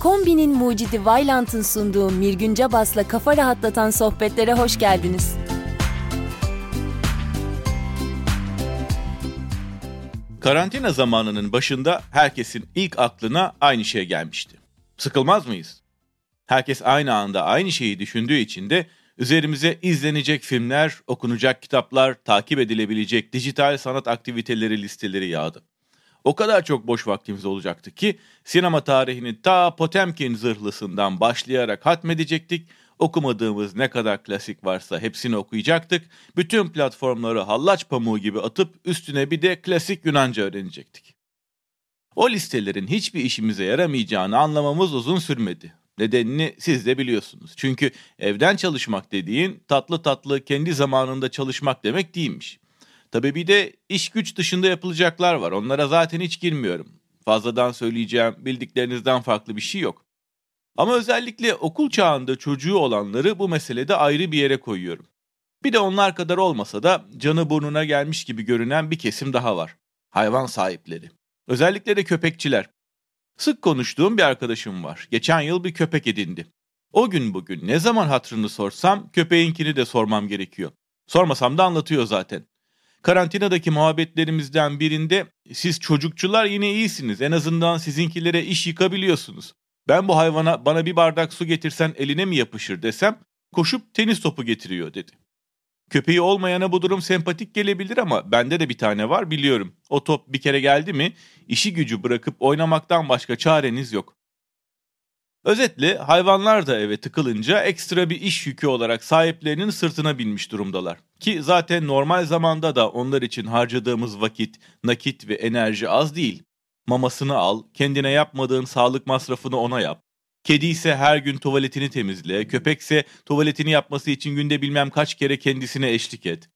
Kombinin mucidi Vailant'ın sunduğu Mirgün Bas'la kafa rahatlatan sohbetlere hoş geldiniz. Karantina zamanının başında herkesin ilk aklına aynı şey gelmişti. Sıkılmaz mıyız? Herkes aynı anda aynı şeyi düşündüğü için de üzerimize izlenecek filmler, okunacak kitaplar, takip edilebilecek dijital sanat aktiviteleri listeleri yağdı. O kadar çok boş vaktimiz olacaktı ki sinema tarihini ta Potemkin zırhlısından başlayarak hatmedecektik. Okumadığımız ne kadar klasik varsa hepsini okuyacaktık. Bütün platformları hallaç pamuğu gibi atıp üstüne bir de klasik Yunanca öğrenecektik. O listelerin hiçbir işimize yaramayacağını anlamamız uzun sürmedi. Nedenini siz de biliyorsunuz. Çünkü evden çalışmak dediğin tatlı tatlı kendi zamanında çalışmak demek değilmiş. Tabii bir de iş güç dışında yapılacaklar var. Onlara zaten hiç girmiyorum. Fazladan söyleyeceğim bildiklerinizden farklı bir şey yok. Ama özellikle okul çağında çocuğu olanları bu meselede ayrı bir yere koyuyorum. Bir de onlar kadar olmasa da canı burnuna gelmiş gibi görünen bir kesim daha var. Hayvan sahipleri. Özellikle de köpekçiler. Sık konuştuğum bir arkadaşım var. Geçen yıl bir köpek edindi. O gün bugün ne zaman hatrını sorsam köpeğinkini de sormam gerekiyor. Sormasam da anlatıyor zaten. Karantinadaki muhabbetlerimizden birinde siz çocukçular yine iyisiniz. En azından sizinkilere iş yıkabiliyorsunuz. Ben bu hayvana bana bir bardak su getirsen eline mi yapışır desem koşup tenis topu getiriyor dedi. Köpeği olmayana bu durum sempatik gelebilir ama bende de bir tane var biliyorum. O top bir kere geldi mi işi gücü bırakıp oynamaktan başka çareniz yok. Özetle hayvanlar da eve tıkılınca ekstra bir iş yükü olarak sahiplerinin sırtına binmiş durumdalar. Ki zaten normal zamanda da onlar için harcadığımız vakit, nakit ve enerji az değil. Mamasını al, kendine yapmadığın sağlık masrafını ona yap. Kedi ise her gün tuvaletini temizle, köpekse tuvaletini yapması için günde bilmem kaç kere kendisine eşlik et.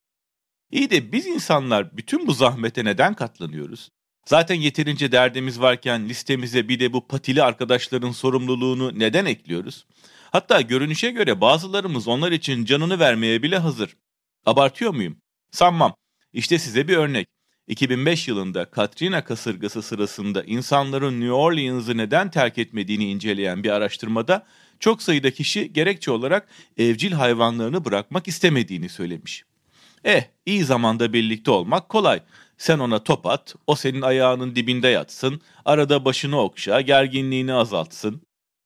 İyi de biz insanlar bütün bu zahmete neden katlanıyoruz? Zaten yeterince derdimiz varken listemize bir de bu patili arkadaşların sorumluluğunu neden ekliyoruz? Hatta görünüşe göre bazılarımız onlar için canını vermeye bile hazır. Abartıyor muyum? Sanmam. İşte size bir örnek. 2005 yılında Katrina kasırgası sırasında insanların New Orleans'ı neden terk etmediğini inceleyen bir araştırmada çok sayıda kişi gerekçe olarak evcil hayvanlarını bırakmak istemediğini söylemiş. Eh, iyi zamanda birlikte olmak kolay. Sen ona top at, o senin ayağının dibinde yatsın, arada başını okşa, gerginliğini azaltsın.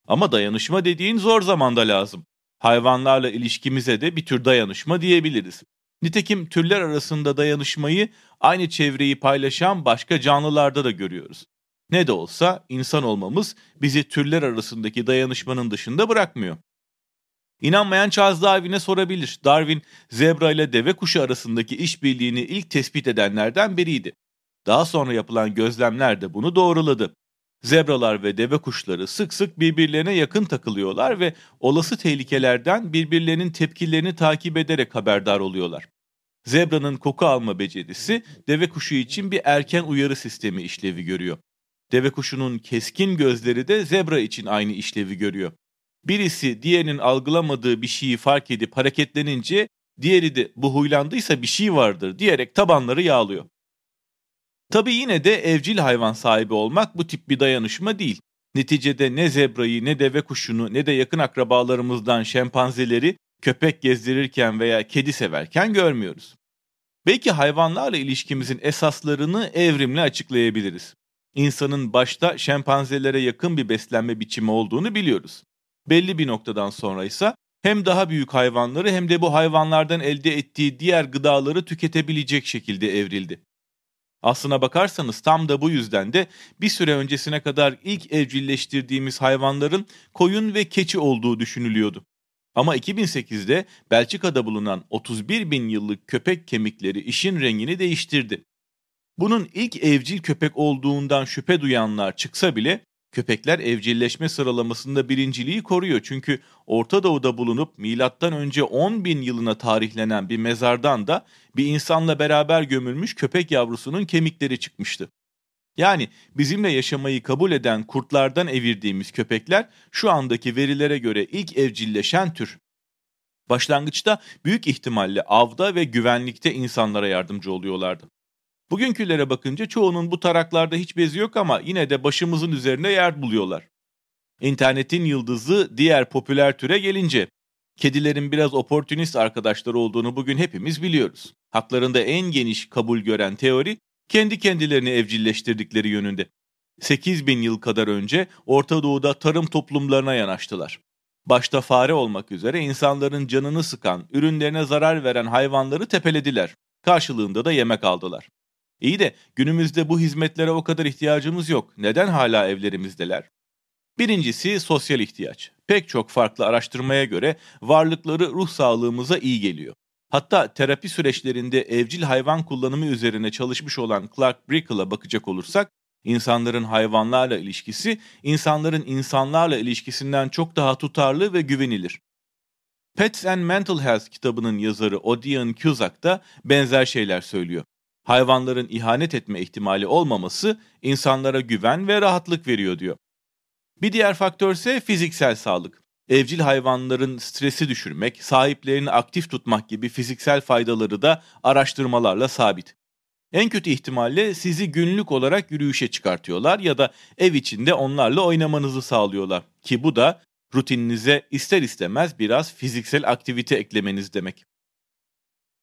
Ama dayanışma dediğin zor zamanda lazım. Hayvanlarla ilişkimize de bir tür dayanışma diyebiliriz. Nitekim türler arasında dayanışmayı aynı çevreyi paylaşan başka canlılarda da görüyoruz. Ne de olsa insan olmamız bizi türler arasındaki dayanışmanın dışında bırakmıyor. İnanmayan Charles Darwin'e sorabilir. Darwin, zebra ile deve kuşu arasındaki işbirliğini ilk tespit edenlerden biriydi. Daha sonra yapılan gözlemler de bunu doğruladı. Zebralar ve deve kuşları sık sık birbirlerine yakın takılıyorlar ve olası tehlikelerden birbirlerinin tepkilerini takip ederek haberdar oluyorlar. Zebranın koku alma becerisi deve kuşu için bir erken uyarı sistemi işlevi görüyor. Deve kuşunun keskin gözleri de zebra için aynı işlevi görüyor. Birisi diğerinin algılamadığı bir şeyi fark edip hareketlenince diğeri de bu huylandıysa bir şey vardır diyerek tabanları yağlıyor. Tabi yine de evcil hayvan sahibi olmak bu tip bir dayanışma değil. Neticede ne zebrayı ne deve kuşunu ne de yakın akrabalarımızdan şempanzeleri köpek gezdirirken veya kedi severken görmüyoruz. Belki hayvanlarla ilişkimizin esaslarını evrimle açıklayabiliriz. İnsanın başta şempanzelere yakın bir beslenme biçimi olduğunu biliyoruz. Belli bir noktadan sonra ise hem daha büyük hayvanları hem de bu hayvanlardan elde ettiği diğer gıdaları tüketebilecek şekilde evrildi. Aslına bakarsanız tam da bu yüzden de bir süre öncesine kadar ilk evcilleştirdiğimiz hayvanların koyun ve keçi olduğu düşünülüyordu. Ama 2008'de Belçika'da bulunan 31 bin yıllık köpek kemikleri işin rengini değiştirdi. Bunun ilk evcil köpek olduğundan şüphe duyanlar çıksa bile köpekler evcilleşme sıralamasında birinciliği koruyor. Çünkü Orta Doğu'da bulunup milattan önce 10 bin yılına tarihlenen bir mezardan da bir insanla beraber gömülmüş köpek yavrusunun kemikleri çıkmıştı. Yani bizimle yaşamayı kabul eden kurtlardan evirdiğimiz köpekler şu andaki verilere göre ilk evcilleşen tür. Başlangıçta büyük ihtimalle avda ve güvenlikte insanlara yardımcı oluyorlardı. Bugünkülere bakınca çoğunun bu taraklarda hiç bezi yok ama yine de başımızın üzerinde yer buluyorlar. İnternetin yıldızı diğer popüler türe gelince kedilerin biraz oportunist arkadaşlar olduğunu bugün hepimiz biliyoruz. Haklarında en geniş kabul gören teori kendi kendilerini evcilleştirdikleri yönünde. 8 bin yıl kadar önce Orta Doğu'da tarım toplumlarına yanaştılar. Başta fare olmak üzere insanların canını sıkan, ürünlerine zarar veren hayvanları tepelediler. Karşılığında da yemek aldılar. İyi de günümüzde bu hizmetlere o kadar ihtiyacımız yok. Neden hala evlerimizdeler? Birincisi sosyal ihtiyaç. Pek çok farklı araştırmaya göre varlıkları ruh sağlığımıza iyi geliyor. Hatta terapi süreçlerinde evcil hayvan kullanımı üzerine çalışmış olan Clark Brickle'a bakacak olursak, insanların hayvanlarla ilişkisi, insanların insanlarla ilişkisinden çok daha tutarlı ve güvenilir. Pets and Mental Health kitabının yazarı Odion Cusack da benzer şeyler söylüyor. Hayvanların ihanet etme ihtimali olmaması insanlara güven ve rahatlık veriyor diyor. Bir diğer faktör ise fiziksel sağlık. Evcil hayvanların stresi düşürmek, sahiplerini aktif tutmak gibi fiziksel faydaları da araştırmalarla sabit. En kötü ihtimalle sizi günlük olarak yürüyüşe çıkartıyorlar ya da ev içinde onlarla oynamanızı sağlıyorlar. Ki bu da rutininize ister istemez biraz fiziksel aktivite eklemeniz demek.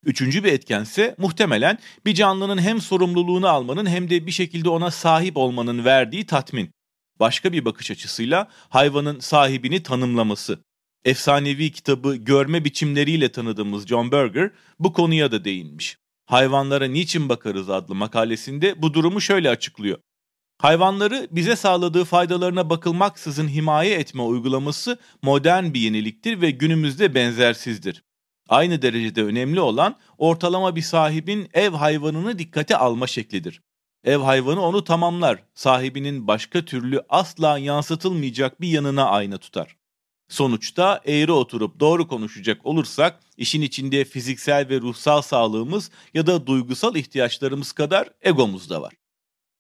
Üçüncü bir etkense muhtemelen bir canlının hem sorumluluğunu almanın hem de bir şekilde ona sahip olmanın verdiği tatmin. Başka bir bakış açısıyla hayvanın sahibini tanımlaması. Efsanevi kitabı görme biçimleriyle tanıdığımız John Berger bu konuya da değinmiş. Hayvanlara Niçin Bakarız adlı makalesinde bu durumu şöyle açıklıyor. Hayvanları bize sağladığı faydalarına bakılmaksızın himaye etme uygulaması modern bir yeniliktir ve günümüzde benzersizdir. Aynı derecede önemli olan ortalama bir sahibin ev hayvanını dikkate alma şeklidir. Ev hayvanı onu tamamlar, sahibinin başka türlü asla yansıtılmayacak bir yanına ayna tutar. Sonuçta eğri oturup doğru konuşacak olursak işin içinde fiziksel ve ruhsal sağlığımız ya da duygusal ihtiyaçlarımız kadar egomuz da var.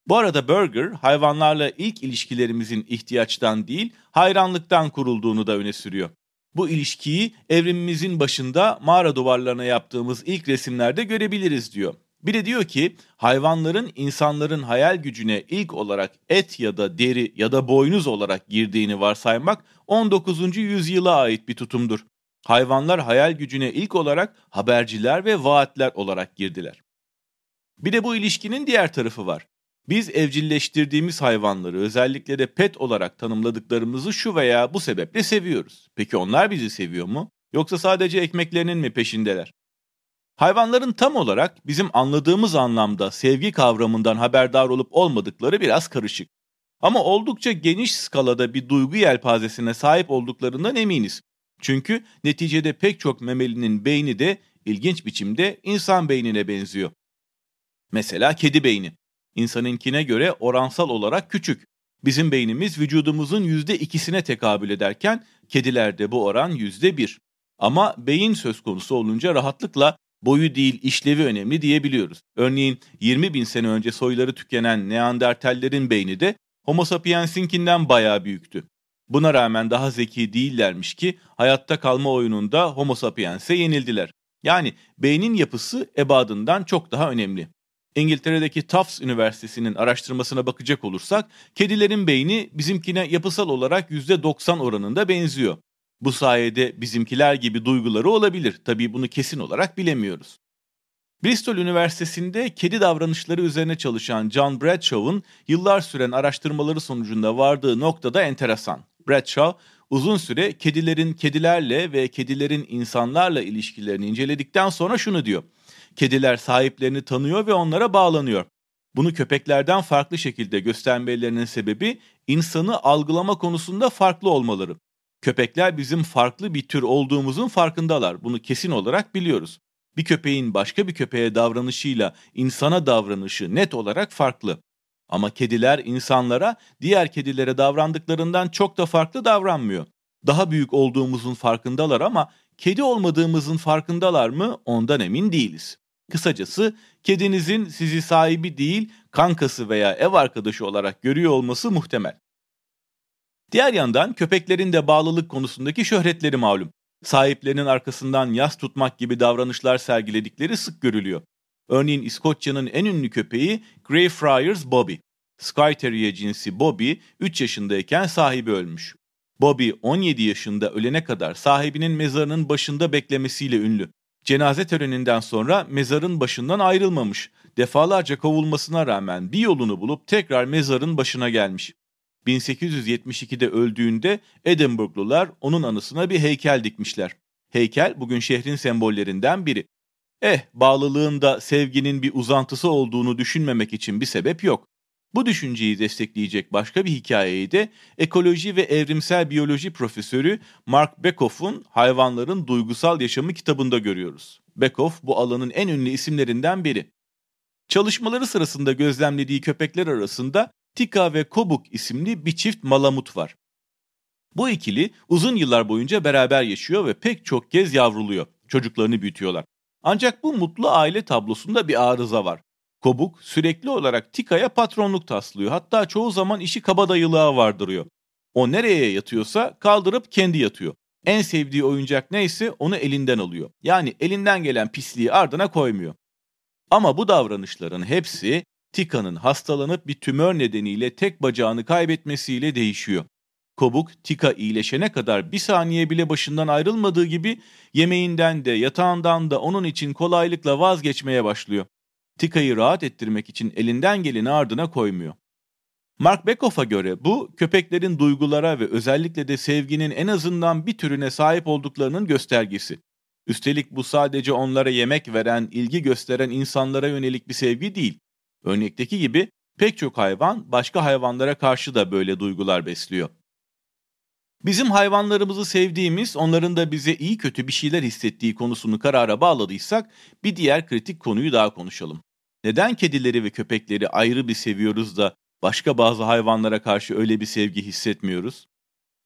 Bu arada Burger hayvanlarla ilk ilişkilerimizin ihtiyaçtan değil hayranlıktan kurulduğunu da öne sürüyor. Bu ilişkiyi evrimimizin başında mağara duvarlarına yaptığımız ilk resimlerde görebiliriz diyor. Bir de diyor ki hayvanların insanların hayal gücüne ilk olarak et ya da deri ya da boynuz olarak girdiğini varsaymak 19. yüzyıla ait bir tutumdur. Hayvanlar hayal gücüne ilk olarak haberciler ve vaatler olarak girdiler. Bir de bu ilişkinin diğer tarafı var. Biz evcilleştirdiğimiz hayvanları özellikle de pet olarak tanımladıklarımızı şu veya bu sebeple seviyoruz. Peki onlar bizi seviyor mu? Yoksa sadece ekmeklerinin mi peşindeler? Hayvanların tam olarak bizim anladığımız anlamda sevgi kavramından haberdar olup olmadıkları biraz karışık. Ama oldukça geniş skalada bir duygu yelpazesine sahip olduklarından eminiz. Çünkü neticede pek çok memelinin beyni de ilginç biçimde insan beynine benziyor. Mesela kedi beyni. İnsanınkine göre oransal olarak küçük. Bizim beynimiz vücudumuzun %2'sine tekabül ederken kedilerde bu oran %1. Ama beyin söz konusu olunca rahatlıkla boyu değil işlevi önemli diyebiliyoruz. Örneğin 20 bin sene önce soyları tükenen Neandertallerin beyni de Homo sapiensinkinden bayağı büyüktü. Buna rağmen daha zeki değillermiş ki hayatta kalma oyununda Homo sapiens'e yenildiler. Yani beynin yapısı ebadından çok daha önemli. İngiltere'deki Tufts Üniversitesi'nin araştırmasına bakacak olursak kedilerin beyni bizimkine yapısal olarak %90 oranında benziyor. Bu sayede bizimkiler gibi duyguları olabilir. Tabii bunu kesin olarak bilemiyoruz. Bristol Üniversitesi'nde kedi davranışları üzerine çalışan John Bradshaw'ın yıllar süren araştırmaları sonucunda vardığı noktada enteresan. Bradshaw, uzun süre kedilerin kedilerle ve kedilerin insanlarla ilişkilerini inceledikten sonra şunu diyor. Kediler sahiplerini tanıyor ve onlara bağlanıyor. Bunu köpeklerden farklı şekilde göstermelerinin sebebi insanı algılama konusunda farklı olmaları. Köpekler bizim farklı bir tür olduğumuzun farkındalar. Bunu kesin olarak biliyoruz. Bir köpeğin başka bir köpeğe davranışıyla insana davranışı net olarak farklı. Ama kediler insanlara diğer kedilere davrandıklarından çok da farklı davranmıyor. Daha büyük olduğumuzun farkındalar ama kedi olmadığımızın farkındalar mı ondan emin değiliz. Kısacası kedinizin sizi sahibi değil kankası veya ev arkadaşı olarak görüyor olması muhtemel. Diğer yandan köpeklerin de bağlılık konusundaki şöhretleri malum. Sahiplerinin arkasından yas tutmak gibi davranışlar sergiledikleri sık görülüyor. Örneğin İskoçya'nın en ünlü köpeği Greyfriars Bobby. Skye Terrier cinsi Bobby 3 yaşındayken sahibi ölmüş. Bobby 17 yaşında ölene kadar sahibinin mezarının başında beklemesiyle ünlü. Cenaze töreninden sonra mezarın başından ayrılmamış. Defalarca kovulmasına rağmen bir yolunu bulup tekrar mezarın başına gelmiş. 1872'de öldüğünde Edinburghlular onun anısına bir heykel dikmişler. Heykel bugün şehrin sembollerinden biri. Eh, bağlılığın da sevginin bir uzantısı olduğunu düşünmemek için bir sebep yok. Bu düşünceyi destekleyecek başka bir hikayeyi de ekoloji ve evrimsel biyoloji profesörü Mark Bekoff'un Hayvanların Duygusal Yaşamı kitabında görüyoruz. Bekoff bu alanın en ünlü isimlerinden biri. Çalışmaları sırasında gözlemlediği köpekler arasında Tika ve Kobuk isimli bir çift malamut var. Bu ikili uzun yıllar boyunca beraber yaşıyor ve pek çok kez yavruluyor. Çocuklarını büyütüyorlar. Ancak bu mutlu aile tablosunda bir arıza var. Kobuk sürekli olarak Tika'ya patronluk taslıyor. Hatta çoğu zaman işi kabadayılığa vardırıyor. O nereye yatıyorsa kaldırıp kendi yatıyor. En sevdiği oyuncak neyse onu elinden alıyor. Yani elinden gelen pisliği ardına koymuyor. Ama bu davranışların hepsi Tika'nın hastalanıp bir tümör nedeniyle tek bacağını kaybetmesiyle değişiyor. Kobuk Tika iyileşene kadar bir saniye bile başından ayrılmadığı gibi yemeğinden de yatağından da onun için kolaylıkla vazgeçmeye başlıyor. Tika'yı rahat ettirmek için elinden geleni ardına koymuyor. Mark Bekoff'a göre bu köpeklerin duygulara ve özellikle de sevginin en azından bir türüne sahip olduklarının göstergesi. Üstelik bu sadece onlara yemek veren, ilgi gösteren insanlara yönelik bir sevgi değil. Örnekteki gibi pek çok hayvan başka hayvanlara karşı da böyle duygular besliyor. Bizim hayvanlarımızı sevdiğimiz, onların da bize iyi kötü bir şeyler hissettiği konusunu karara bağladıysak bir diğer kritik konuyu daha konuşalım. Neden kedileri ve köpekleri ayrı bir seviyoruz da başka bazı hayvanlara karşı öyle bir sevgi hissetmiyoruz?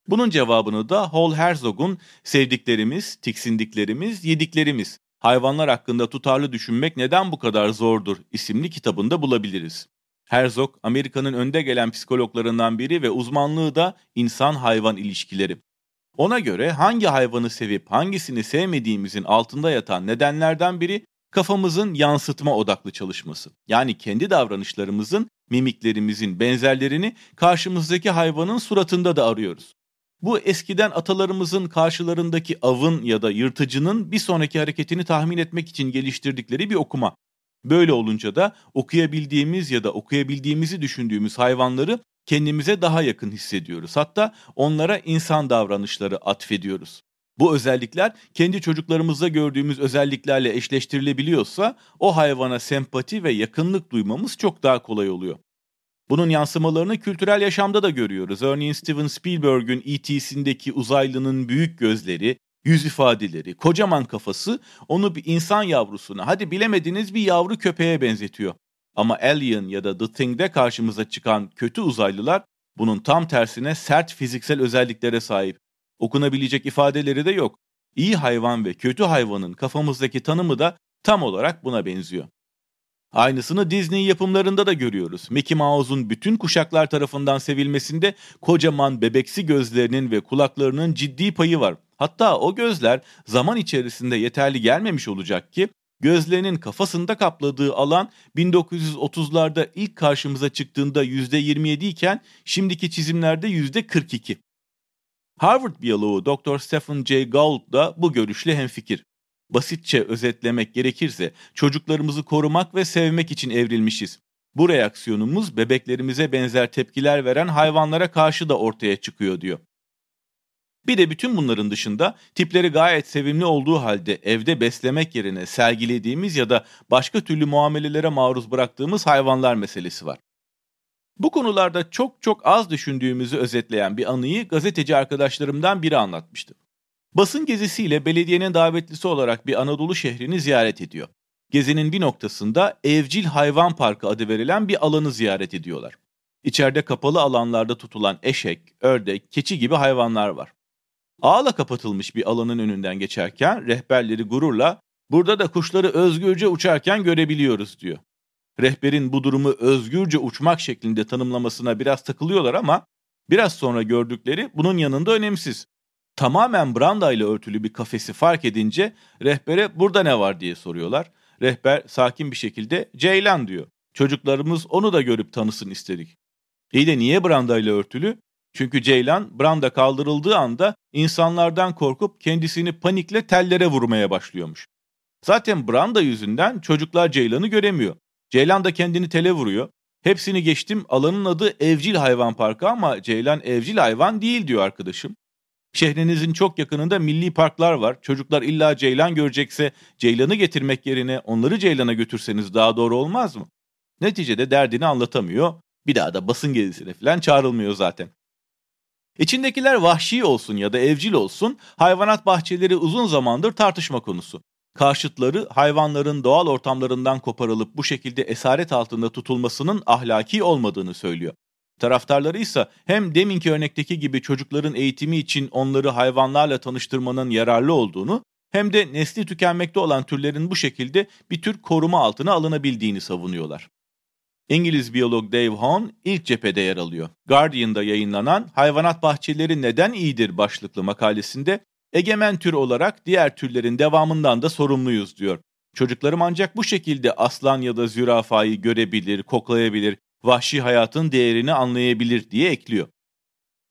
Bunun cevabını da Hall Herzog'un Sevdiklerimiz, Tiksindiklerimiz, Yediklerimiz Hayvanlar hakkında tutarlı düşünmek neden bu kadar zordur isimli kitabında bulabiliriz. Herzog, Amerika'nın önde gelen psikologlarından biri ve uzmanlığı da insan-hayvan ilişkileri. Ona göre hangi hayvanı sevip hangisini sevmediğimizin altında yatan nedenlerden biri kafamızın yansıtma odaklı çalışması. Yani kendi davranışlarımızın, mimiklerimizin benzerlerini karşımızdaki hayvanın suratında da arıyoruz. Bu eskiden atalarımızın karşılarındaki avın ya da yırtıcının bir sonraki hareketini tahmin etmek için geliştirdikleri bir okuma. Böyle olunca da okuyabildiğimiz ya da okuyabildiğimizi düşündüğümüz hayvanları kendimize daha yakın hissediyoruz. Hatta onlara insan davranışları atfediyoruz. Bu özellikler kendi çocuklarımızda gördüğümüz özelliklerle eşleştirilebiliyorsa o hayvana sempati ve yakınlık duymamız çok daha kolay oluyor. Bunun yansımalarını kültürel yaşamda da görüyoruz. Örneğin Steven Spielberg'ün E.T.'sindeki uzaylının büyük gözleri, yüz ifadeleri, kocaman kafası onu bir insan yavrusuna, hadi bilemediniz bir yavru köpeğe benzetiyor. Ama Alien ya da The Thing'de karşımıza çıkan kötü uzaylılar bunun tam tersine sert fiziksel özelliklere sahip. Okunabilecek ifadeleri de yok. İyi hayvan ve kötü hayvanın kafamızdaki tanımı da tam olarak buna benziyor. Aynısını Disney yapımlarında da görüyoruz. Mickey Mouse'un bütün kuşaklar tarafından sevilmesinde kocaman bebeksi gözlerinin ve kulaklarının ciddi payı var. Hatta o gözler zaman içerisinde yeterli gelmemiş olacak ki gözlerinin kafasında kapladığı alan 1930'larda ilk karşımıza çıktığında %27 iken şimdiki çizimlerde %42. Harvard biyoloğu Dr. Stephen J. Gould da bu görüşle hemfikir. Basitçe özetlemek gerekirse çocuklarımızı korumak ve sevmek için evrilmişiz. Bu reaksiyonumuz bebeklerimize benzer tepkiler veren hayvanlara karşı da ortaya çıkıyor diyor. Bir de bütün bunların dışında tipleri gayet sevimli olduğu halde evde beslemek yerine sergilediğimiz ya da başka türlü muamelelere maruz bıraktığımız hayvanlar meselesi var. Bu konularda çok çok az düşündüğümüzü özetleyen bir anıyı gazeteci arkadaşlarımdan biri anlatmıştı. Basın gezisiyle belediyenin davetlisi olarak bir Anadolu şehrini ziyaret ediyor. Gezinin bir noktasında Evcil Hayvan Parkı adı verilen bir alanı ziyaret ediyorlar. İçeride kapalı alanlarda tutulan eşek, ördek, keçi gibi hayvanlar var. Ağla kapatılmış bir alanın önünden geçerken rehberleri gururla burada da kuşları özgürce uçarken görebiliyoruz diyor. Rehberin bu durumu özgürce uçmak şeklinde tanımlamasına biraz takılıyorlar ama biraz sonra gördükleri bunun yanında önemsiz tamamen branda ile örtülü bir kafesi fark edince rehbere burada ne var diye soruyorlar. Rehber sakin bir şekilde Ceylan diyor. Çocuklarımız onu da görüp tanısın istedik. İyi de niye branda ile örtülü? Çünkü Ceylan branda kaldırıldığı anda insanlardan korkup kendisini panikle tellere vurmaya başlıyormuş. Zaten branda yüzünden çocuklar Ceylan'ı göremiyor. Ceylan da kendini tele vuruyor. Hepsini geçtim alanın adı Evcil Hayvan Parkı ama Ceylan evcil hayvan değil diyor arkadaşım. Şehrinizin çok yakınında milli parklar var. Çocuklar illa ceylan görecekse ceylanı getirmek yerine onları ceylana götürseniz daha doğru olmaz mı? Neticede derdini anlatamıyor. Bir daha da basın gezisine falan çağrılmıyor zaten. İçindekiler vahşi olsun ya da evcil olsun hayvanat bahçeleri uzun zamandır tartışma konusu. Karşıtları hayvanların doğal ortamlarından koparılıp bu şekilde esaret altında tutulmasının ahlaki olmadığını söylüyor. Taraftarları ise hem deminki örnekteki gibi çocukların eğitimi için onları hayvanlarla tanıştırmanın yararlı olduğunu hem de nesli tükenmekte olan türlerin bu şekilde bir tür koruma altına alınabildiğini savunuyorlar. İngiliz biyolog Dave Hahn ilk cephede yer alıyor. Guardian'da yayınlanan Hayvanat Bahçeleri Neden İyidir başlıklı makalesinde egemen tür olarak diğer türlerin devamından da sorumluyuz diyor. Çocuklarım ancak bu şekilde aslan ya da zürafayı görebilir, koklayabilir, vahşi hayatın değerini anlayabilir diye ekliyor.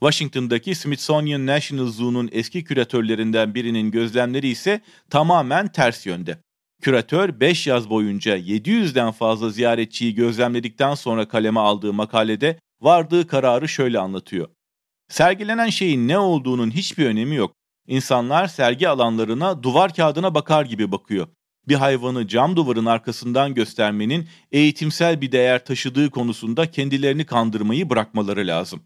Washington'daki Smithsonian National Zoo'nun eski küratörlerinden birinin gözlemleri ise tamamen ters yönde. Küratör 5 yaz boyunca 700'den fazla ziyaretçiyi gözlemledikten sonra kaleme aldığı makalede vardığı kararı şöyle anlatıyor. Sergilenen şeyin ne olduğunun hiçbir önemi yok. İnsanlar sergi alanlarına duvar kağıdına bakar gibi bakıyor. Bir hayvanı cam duvarın arkasından göstermenin eğitimsel bir değer taşıdığı konusunda kendilerini kandırmayı bırakmaları lazım.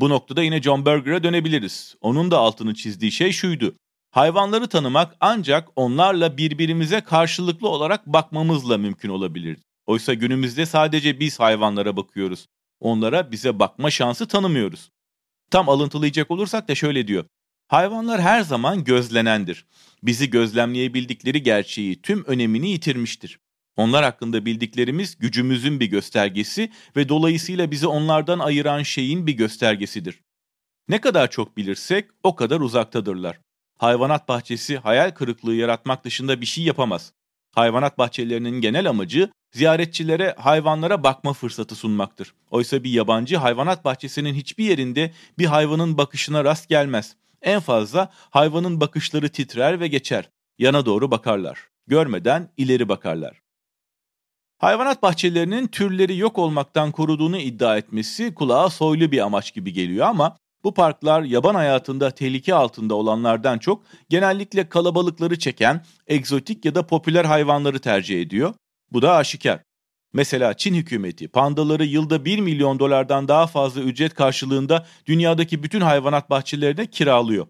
Bu noktada yine John Berger'a dönebiliriz. Onun da altını çizdiği şey şuydu. Hayvanları tanımak ancak onlarla birbirimize karşılıklı olarak bakmamızla mümkün olabilir. Oysa günümüzde sadece biz hayvanlara bakıyoruz. Onlara bize bakma şansı tanımıyoruz. Tam alıntılayacak olursak da şöyle diyor. Hayvanlar her zaman gözlenendir. Bizi gözlemleyebildikleri gerçeği tüm önemini yitirmiştir. Onlar hakkında bildiklerimiz gücümüzün bir göstergesi ve dolayısıyla bizi onlardan ayıran şeyin bir göstergesidir. Ne kadar çok bilirsek o kadar uzaktadırlar. Hayvanat bahçesi hayal kırıklığı yaratmak dışında bir şey yapamaz. Hayvanat bahçelerinin genel amacı ziyaretçilere hayvanlara bakma fırsatı sunmaktır. Oysa bir yabancı hayvanat bahçesinin hiçbir yerinde bir hayvanın bakışına rast gelmez. En fazla hayvanın bakışları titrer ve geçer. Yana doğru bakarlar. Görmeden ileri bakarlar. Hayvanat bahçelerinin türleri yok olmaktan koruduğunu iddia etmesi kulağa soylu bir amaç gibi geliyor ama bu parklar yaban hayatında tehlike altında olanlardan çok genellikle kalabalıkları çeken egzotik ya da popüler hayvanları tercih ediyor. Bu da aşikar. Mesela Çin hükümeti pandaları yılda 1 milyon dolardan daha fazla ücret karşılığında dünyadaki bütün hayvanat bahçelerine kiralıyor.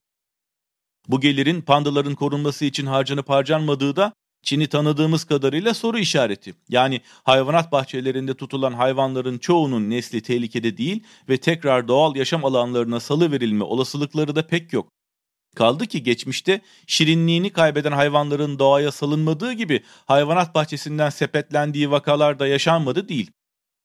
Bu gelirin pandaların korunması için harcanıp harcanmadığı da Çin'i tanıdığımız kadarıyla soru işareti. Yani hayvanat bahçelerinde tutulan hayvanların çoğunun nesli tehlikede değil ve tekrar doğal yaşam alanlarına salı verilme olasılıkları da pek yok. Kaldı ki geçmişte şirinliğini kaybeden hayvanların doğaya salınmadığı gibi hayvanat bahçesinden sepetlendiği vakalar da yaşanmadı değil.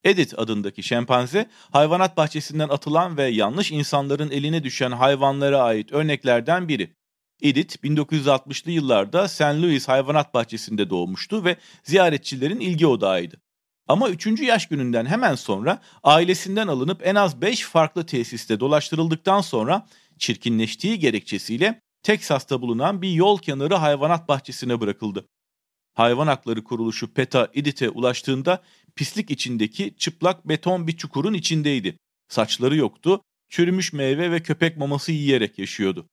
Edith adındaki şempanze hayvanat bahçesinden atılan ve yanlış insanların eline düşen hayvanlara ait örneklerden biri. Edith 1960'lı yıllarda St. Louis Hayvanat Bahçesi'nde doğmuştu ve ziyaretçilerin ilgi odağıydı. Ama 3. yaş gününden hemen sonra ailesinden alınıp en az 5 farklı tesiste dolaştırıldıktan sonra çirkinleştiği gerekçesiyle Teksas'ta bulunan bir yol kenarı hayvanat bahçesine bırakıldı. Hayvan Hakları Kuruluşu PETA Edith'e ulaştığında pislik içindeki çıplak beton bir çukurun içindeydi. Saçları yoktu, çürümüş meyve ve köpek maması yiyerek yaşıyordu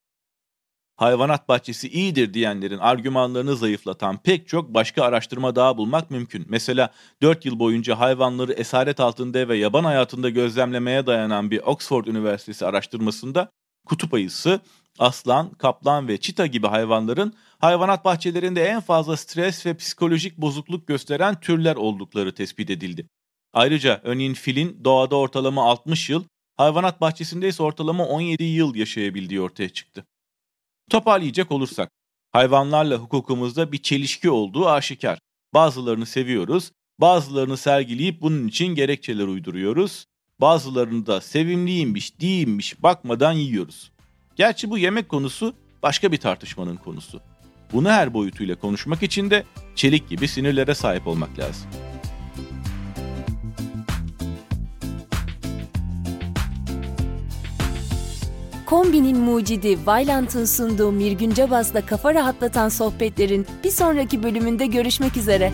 hayvanat bahçesi iyidir diyenlerin argümanlarını zayıflatan pek çok başka araştırma daha bulmak mümkün. Mesela 4 yıl boyunca hayvanları esaret altında ve yaban hayatında gözlemlemeye dayanan bir Oxford Üniversitesi araştırmasında kutup ayısı, aslan, kaplan ve çita gibi hayvanların hayvanat bahçelerinde en fazla stres ve psikolojik bozukluk gösteren türler oldukları tespit edildi. Ayrıca örneğin filin doğada ortalama 60 yıl, hayvanat bahçesinde ise ortalama 17 yıl yaşayabildiği ortaya çıktı. Toparlayacak olursak, hayvanlarla hukukumuzda bir çelişki olduğu aşikar. Bazılarını seviyoruz, bazılarını sergileyip bunun için gerekçeler uyduruyoruz. Bazılarını da sevimliymiş, değilmiş bakmadan yiyoruz. Gerçi bu yemek konusu başka bir tartışmanın konusu. Bunu her boyutuyla konuşmak için de çelik gibi sinirlere sahip olmak lazım. Kombinin mucidi Vailant'ın sunduğu Mirgün Cabas'la kafa rahatlatan sohbetlerin bir sonraki bölümünde görüşmek üzere.